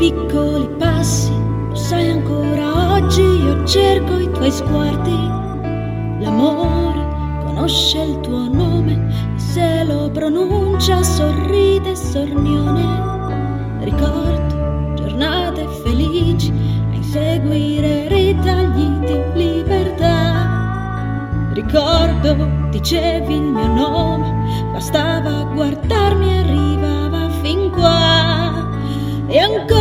Piccoli passi, lo sai ancora oggi io cerco i tuoi sguardi. L'amore conosce il tuo nome se lo pronuncia sorride sornione. Ricordo giornate felici a inseguire ritagli di libertà. Ricordo dicevi il mio nome, bastava guardarmi e arrivava fin qua. E ancora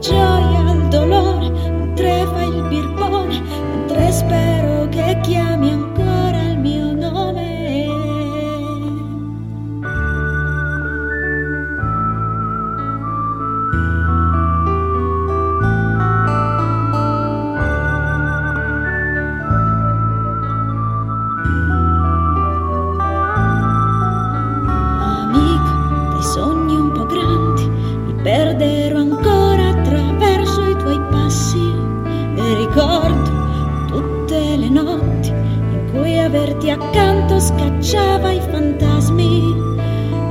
这样。Ricordo tutte le notti in cui averti accanto scacciava i fantasmi.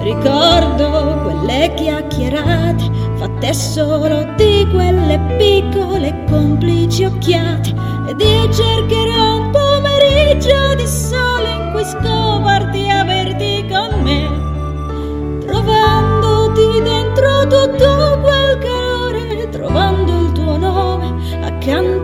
Ricordo quelle chiacchierate fatte solo di quelle piccole e complici occhiate ed io cercherò un pomeriggio di sole in cui scovarti averti con me trovandoti dentro tutto quel calore, trovando il tuo nome accanto